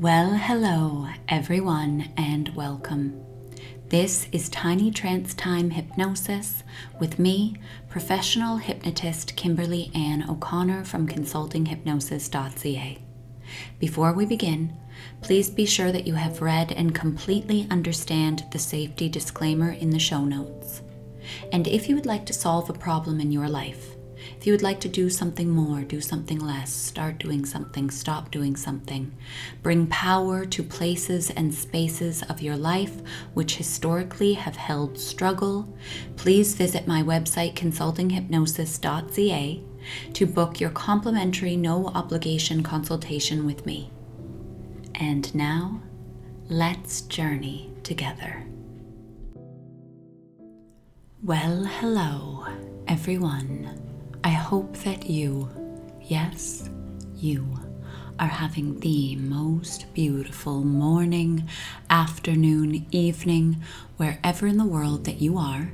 Well, hello, everyone, and welcome. This is Tiny Trance Time Hypnosis with me, professional hypnotist Kimberly Ann O'Connor from consultinghypnosis.ca. Before we begin, please be sure that you have read and completely understand the safety disclaimer in the show notes. And if you would like to solve a problem in your life, if you would like to do something more, do something less, start doing something, stop doing something, bring power to places and spaces of your life which historically have held struggle, please visit my website consultinghypnosis.ca to book your complimentary no obligation consultation with me. And now, let's journey together. Well, hello, everyone. I hope that you, yes, you, are having the most beautiful morning, afternoon, evening, wherever in the world that you are.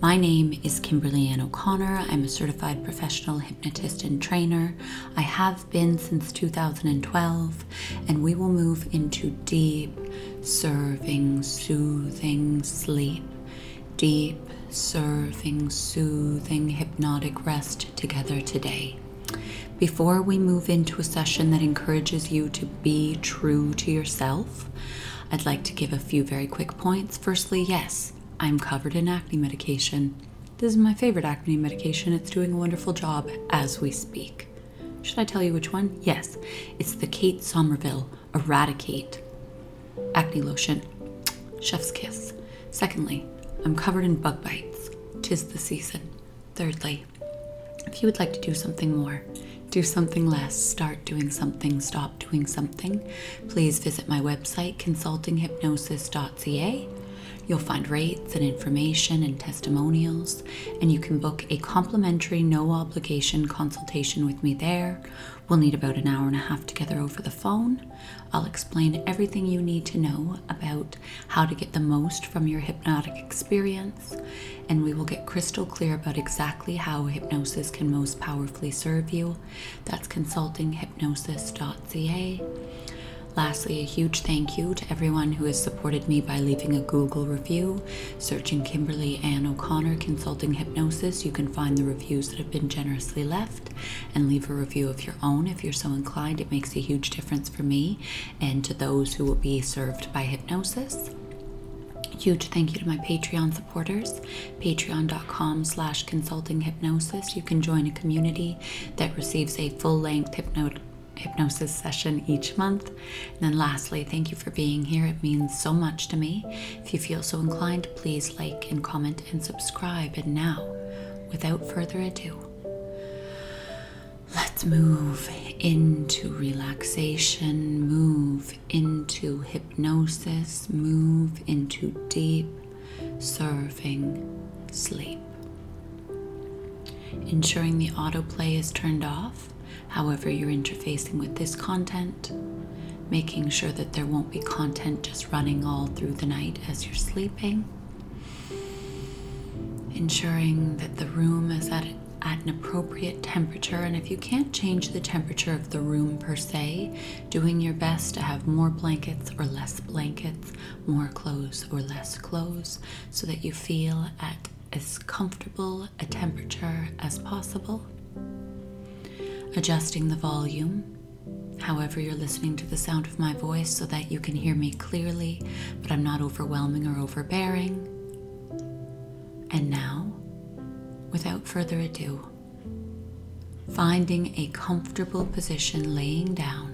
My name is Kimberly Ann O'Connor. I'm a certified professional hypnotist and trainer. I have been since 2012, and we will move into deep, serving, soothing sleep. Deep, serving, soothing, hypnotic rest together today. Before we move into a session that encourages you to be true to yourself, I'd like to give a few very quick points. Firstly, yes, I'm covered in acne medication. This is my favorite acne medication. It's doing a wonderful job as we speak. Should I tell you which one? Yes, it's the Kate Somerville Eradicate Acne Lotion. Chef's kiss. Secondly, I'm covered in bug bites. Tis the season. Thirdly, if you would like to do something more, do something less, start doing something, stop doing something, please visit my website, consultinghypnosis.ca. You'll find rates and information and testimonials, and you can book a complimentary, no obligation consultation with me there. We'll need about an hour and a half together over the phone. I'll explain everything you need to know about how to get the most from your hypnotic experience, and we will get crystal clear about exactly how hypnosis can most powerfully serve you. That's consultinghypnosis.ca. Lastly, a huge thank you to everyone who has supported me by leaving a Google review. Searching Kimberly Ann O'Connor Consulting Hypnosis, you can find the reviews that have been generously left and leave a review of your own if you're so inclined. It makes a huge difference for me and to those who will be served by hypnosis. Huge thank you to my Patreon supporters, patreon.com slash consulting hypnosis. You can join a community that receives a full-length hypnotic hypnosis session each month. And then, lastly, thank you for being here. It means so much to me. If you feel so inclined, please like and comment and subscribe. And now, without further ado, let's move into relaxation, move into hypnosis, move into deep, serving sleep. Ensuring the autoplay is turned off however you're interfacing with this content, making sure that there won't be content just running all through the night as you're sleeping, ensuring that the room is at, at an appropriate temperature. And if you can't change the temperature of the room per se, doing your best to have more blankets or less blankets, more clothes or less clothes, so that you feel at as comfortable a temperature as possible adjusting the volume, however, you're listening to the sound of my voice so that you can hear me clearly, but I'm not overwhelming or overbearing. And now, without further ado, finding a comfortable position laying down.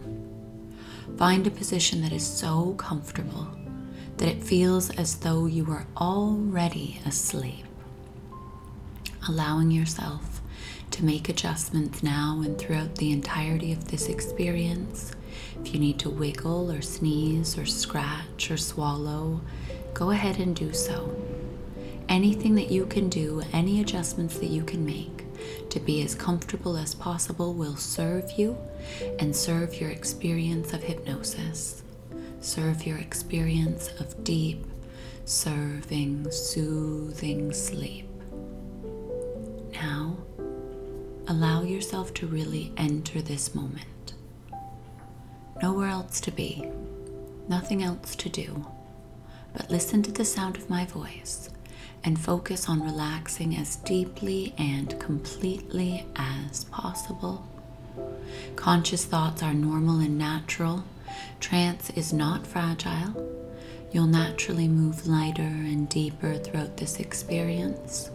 Find a position that is so comfortable that it feels as though you are already asleep. Allowing yourself to make adjustments now and throughout the entirety of this experience. If you need to wiggle or sneeze or scratch or swallow, go ahead and do so. Anything that you can do, any adjustments that you can make to be as comfortable as possible will serve you and serve your experience of hypnosis. Serve your experience of deep, serving, soothing sleep. Allow yourself to really enter this moment. nowhere else to be, nothing else to do, but listen to the sound of my voice and focus on relaxing as deeply and completely as possible. Conscious thoughts are normal and natural. Trance is not fragile. You'll naturally move lighter and deeper throughout this experience.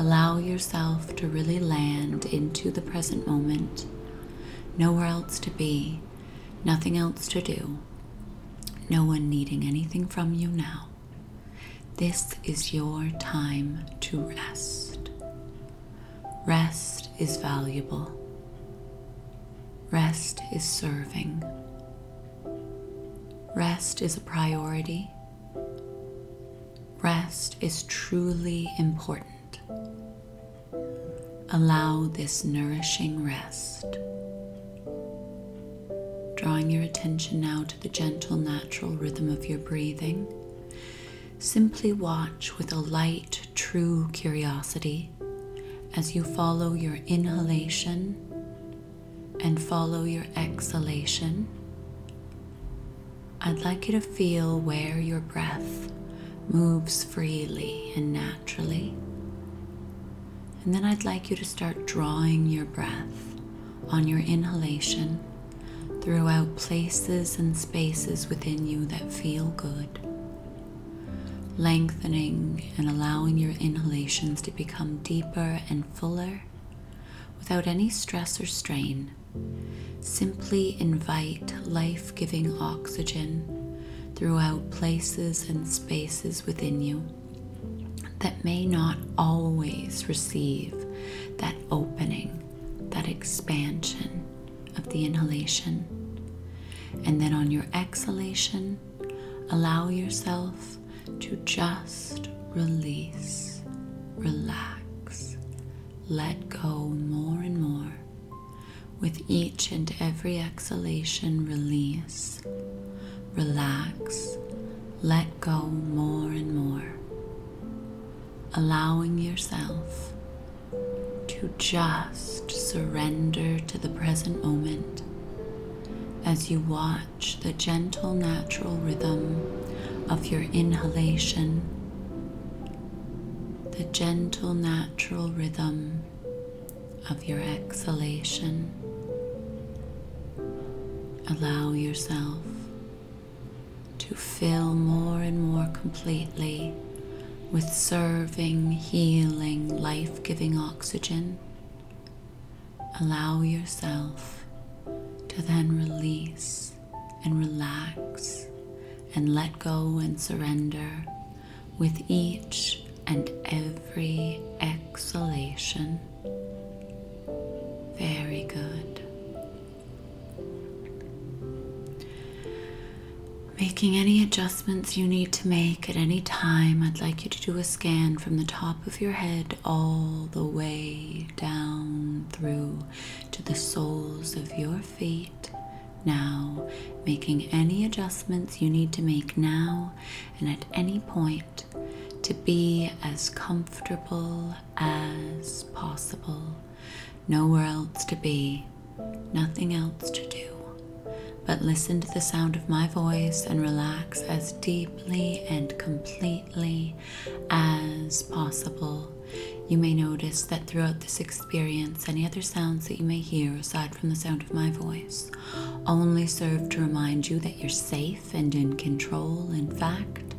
Allow yourself to really land into the present moment. Nowhere else to be, nothing else to do, no one needing anything from you now. This is your time to rest. Rest is valuable. Rest is serving. Rest is a priority. Rest is truly important. Allow this nourishing rest. Drawing your attention now to the gentle, natural rhythm of your breathing, simply watch with a light, true curiosity as you follow your inhalation and follow your exhalation I'd like you to feel where your breath moves freely and naturally. And then I'd like you to start drawing your breath on your inhalation throughout places and spaces within you that feel good. Lengthening and allowing your inhalations to become deeper and fuller without any stress or strain Simply invite life giving oxygen throughout places and spaces within you that may not always receive that opening, that expansion of the inhalation. And then on your exhalation, allow yourself to just release, relax, let go more and more with each and every exhalation, release, relax, let go more and more, allowing yourself to just surrender to the present moment as you watch the gentle, natural rhythm of your inhalation, the gentle, natural rhythm of your exhalation. Allow yourself to fill more and more completely with serving, healing, life giving oxygen. Allow yourself to then release and relax and let go and surrender with each and every exhalation. Very good. Making any adjustments you need to make at any time, I'd like you to do a scan from the top of your head all the way down through to the soles of your feet. Now, making any adjustments you need to make now and at any point to be as comfortable as possible. Nowhere else to be, nothing else to do but listen to the sound of my voice and relax as deeply and completely as possible. You may notice that throughout this experience, any other sounds that you may hear aside from the sound of my voice only serve to remind you that you're safe and in control. In fact,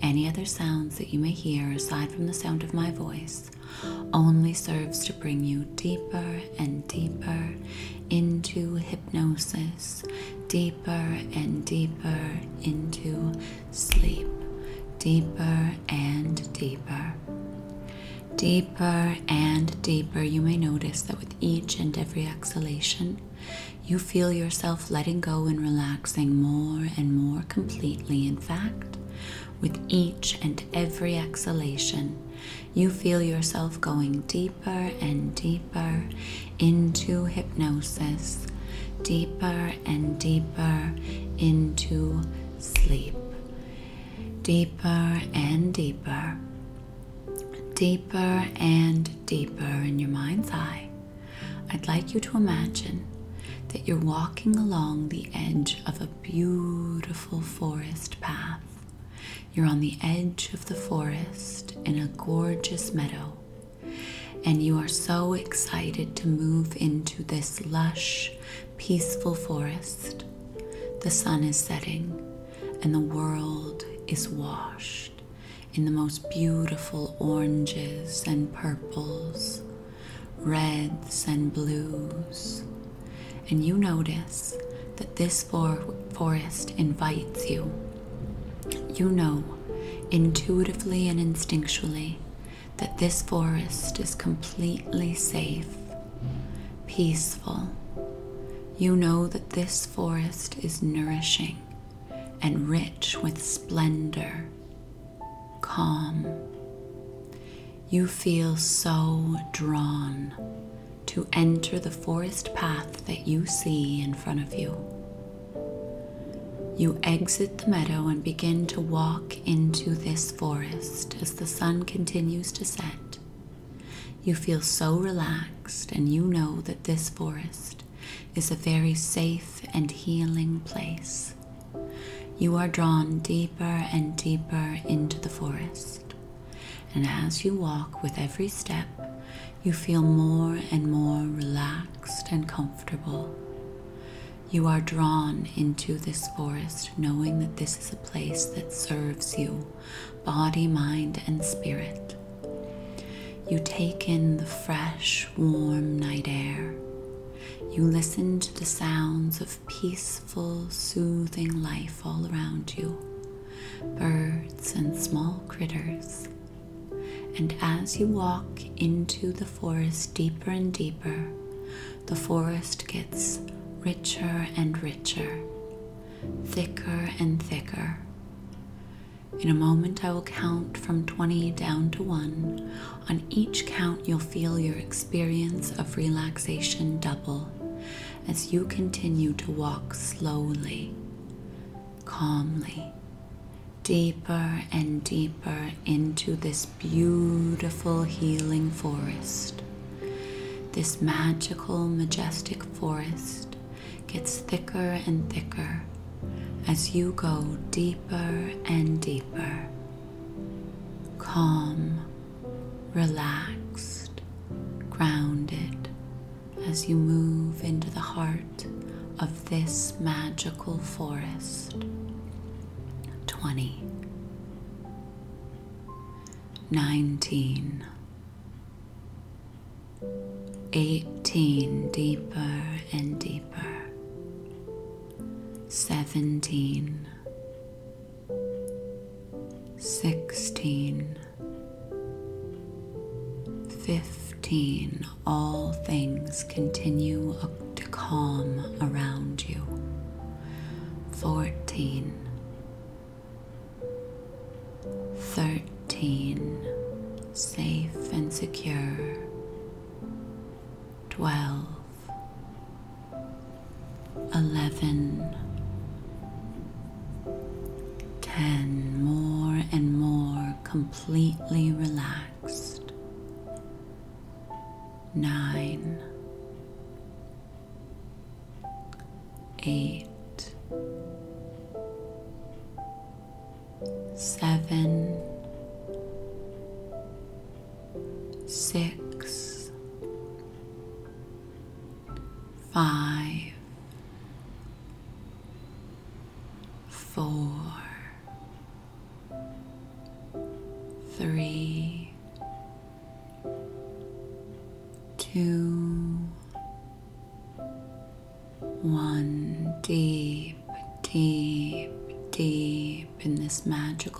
any other sounds that you may hear aside from the sound of my voice only serves to bring you deeper and deeper into hypnosis, deeper and deeper into sleep, deeper and deeper. Deeper and deeper, you may notice that with each and every exhalation, you feel yourself letting go and relaxing more and more completely. In fact, with each and every exhalation, you feel yourself going deeper and deeper into hypnosis, deeper and deeper into sleep, deeper and deeper, deeper and deeper in your mind's eye. I'd like you to imagine that you're walking along the edge of a beautiful forest path. You're on the edge of the forest in a gorgeous meadow, and you are so excited to move into this lush, peaceful forest. The sun is setting, and the world is washed in the most beautiful oranges and purples, reds and blues. And you notice that this for- forest invites you. You know intuitively and instinctually that this forest is completely safe, peaceful. You know that this forest is nourishing and rich with splendor calm. You feel so drawn to enter the forest path that you see in front of you. You exit the meadow and begin to walk into this forest as the sun continues to set. You feel so relaxed, and you know that this forest is a very safe and healing place you are drawn deeper and deeper into the forest. And as you walk with every step, you feel more and more relaxed and comfortable. You are drawn into this forest knowing that this is a place that serves you, body, mind, and spirit. You take in the fresh, warm night air you listen to the sounds of peaceful, soothing life all around you birds and small critters. And as you walk into the forest deeper and deeper, the forest gets richer and richer, thicker and thicker. In a moment, I will count from 20 down to 1. On each count, you'll feel your experience of relaxation double as you continue to walk slowly, calmly, deeper and deeper into this beautiful healing forest. This magical, majestic forest gets thicker and thicker as you go deeper and deeper. Calm, relaxed, grounded as you move into the heart of this magical forest. 20, 19, 18, deeper and deeper, 17, 16, 15. 15, all things continue to calm around you. 14, 13, safe and secure. 12, 11, 10, more and more completely relaxed nine,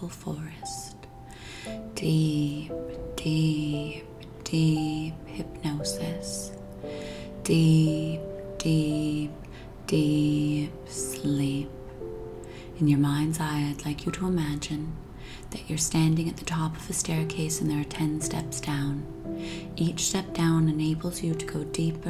magical forest. Deep, deep, deep hypnosis. Deep, deep, deep sleep. In your mind's eye, I'd like you to imagine that you're standing at the top of a staircase and there are 10 steps down. Each step down enables you to go deeper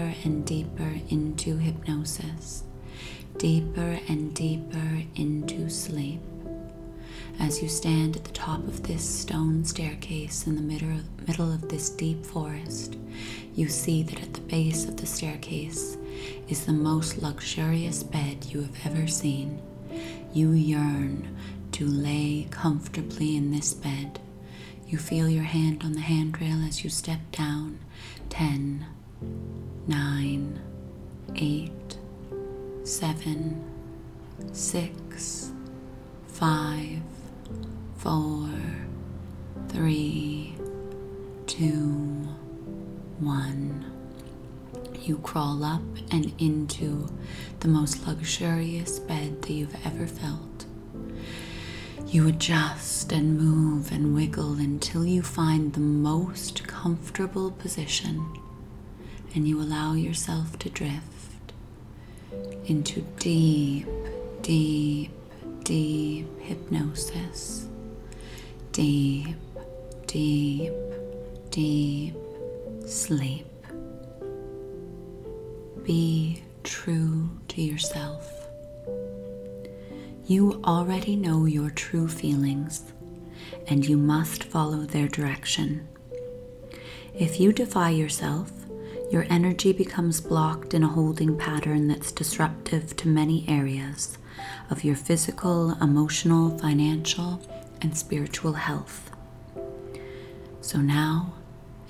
most luxurious bed you have ever seen. You yearn to lay comfortably in this bed. You feel your hand on the handrail as you step down. Ten, nine, eight, seven, six, five, four, three, two, one. You crawl up and into the most luxurious bed that you've ever felt. You adjust and move and wiggle until you find the most comfortable position and you allow yourself to drift into deep, deep, deep hypnosis. Deep, deep, deep sleep. Be true to yourself. You already know your true feelings, and you must follow their direction. If you defy yourself, your energy becomes blocked in a holding pattern that's disruptive to many areas of your physical, emotional, financial, and spiritual health. So now,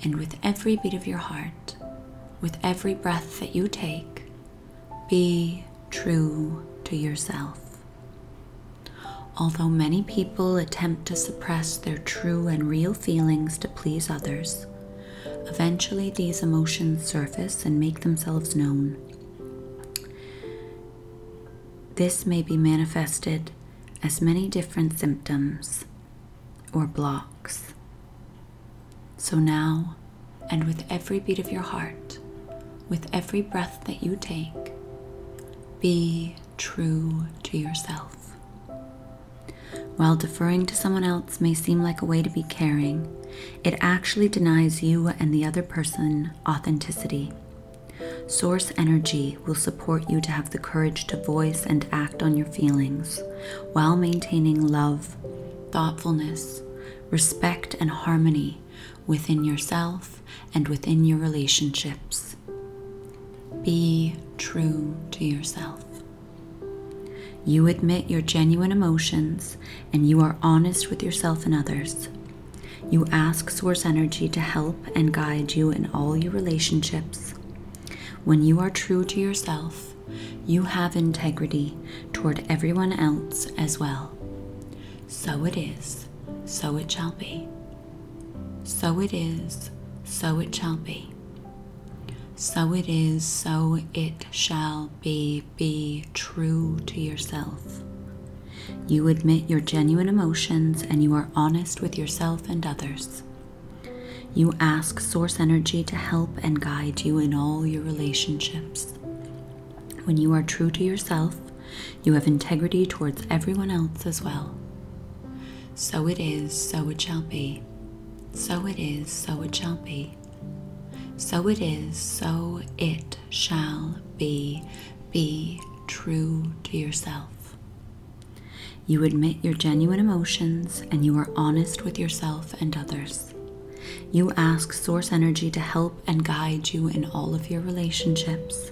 and with every beat of your heart, with every breath that you take, be true to yourself. Although many people attempt to suppress their true and real feelings to please others, eventually these emotions surface and make themselves known. This may be manifested as many different symptoms or blocks. So now, and with every beat of your heart, with every breath that you take, be true to yourself. While deferring to someone else may seem like a way to be caring, it actually denies you and the other person authenticity. Source energy will support you to have the courage to voice and act on your feelings while maintaining love, thoughtfulness, respect, and harmony within yourself and within your relationships. Be true to yourself. You admit your genuine emotions and you are honest with yourself and others. You ask Source Energy to help and guide you in all your relationships. When you are true to yourself, you have integrity toward everyone else as well. So it is, so it shall be. So it is, so it shall be. So it is, so it shall be. Be true to yourself. You admit your genuine emotions and you are honest with yourself and others. You ask Source Energy to help and guide you in all your relationships. When you are true to yourself, you have integrity towards everyone else as well. So it is, so it shall be. So it is, so it shall be. So it is, so it shall be. Be true to yourself. You admit your genuine emotions and you are honest with yourself and others. You ask Source Energy to help and guide you in all of your relationships.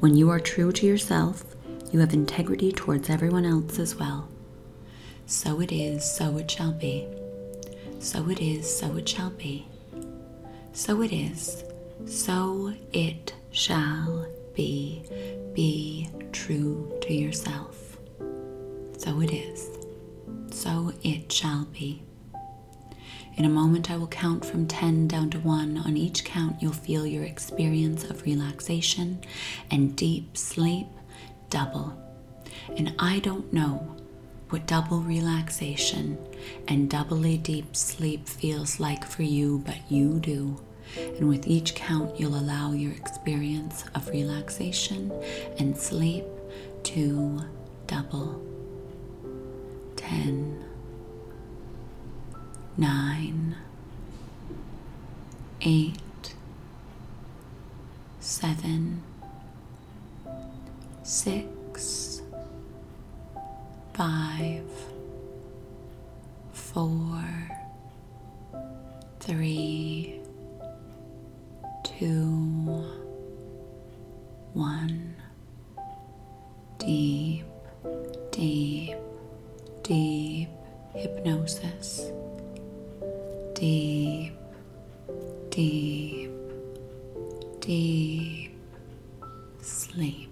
When you are true to yourself, you have integrity towards everyone else as well. So it is, so it shall be. So it is, so it shall be. So it is, so it shall be. Be true to yourself. So it is, so it shall be. In a moment, I will count from 10 down to 1. On each count, you'll feel your experience of relaxation and deep sleep double. And I don't know what double relaxation and doubly deep sleep feels like for you, but you do. And with each count, you'll allow your experience of relaxation and sleep to double. 10, 9, 8, 7, 6, five, four, three, two, one. Deep, deep, deep hypnosis. Deep, deep, deep sleep.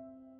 you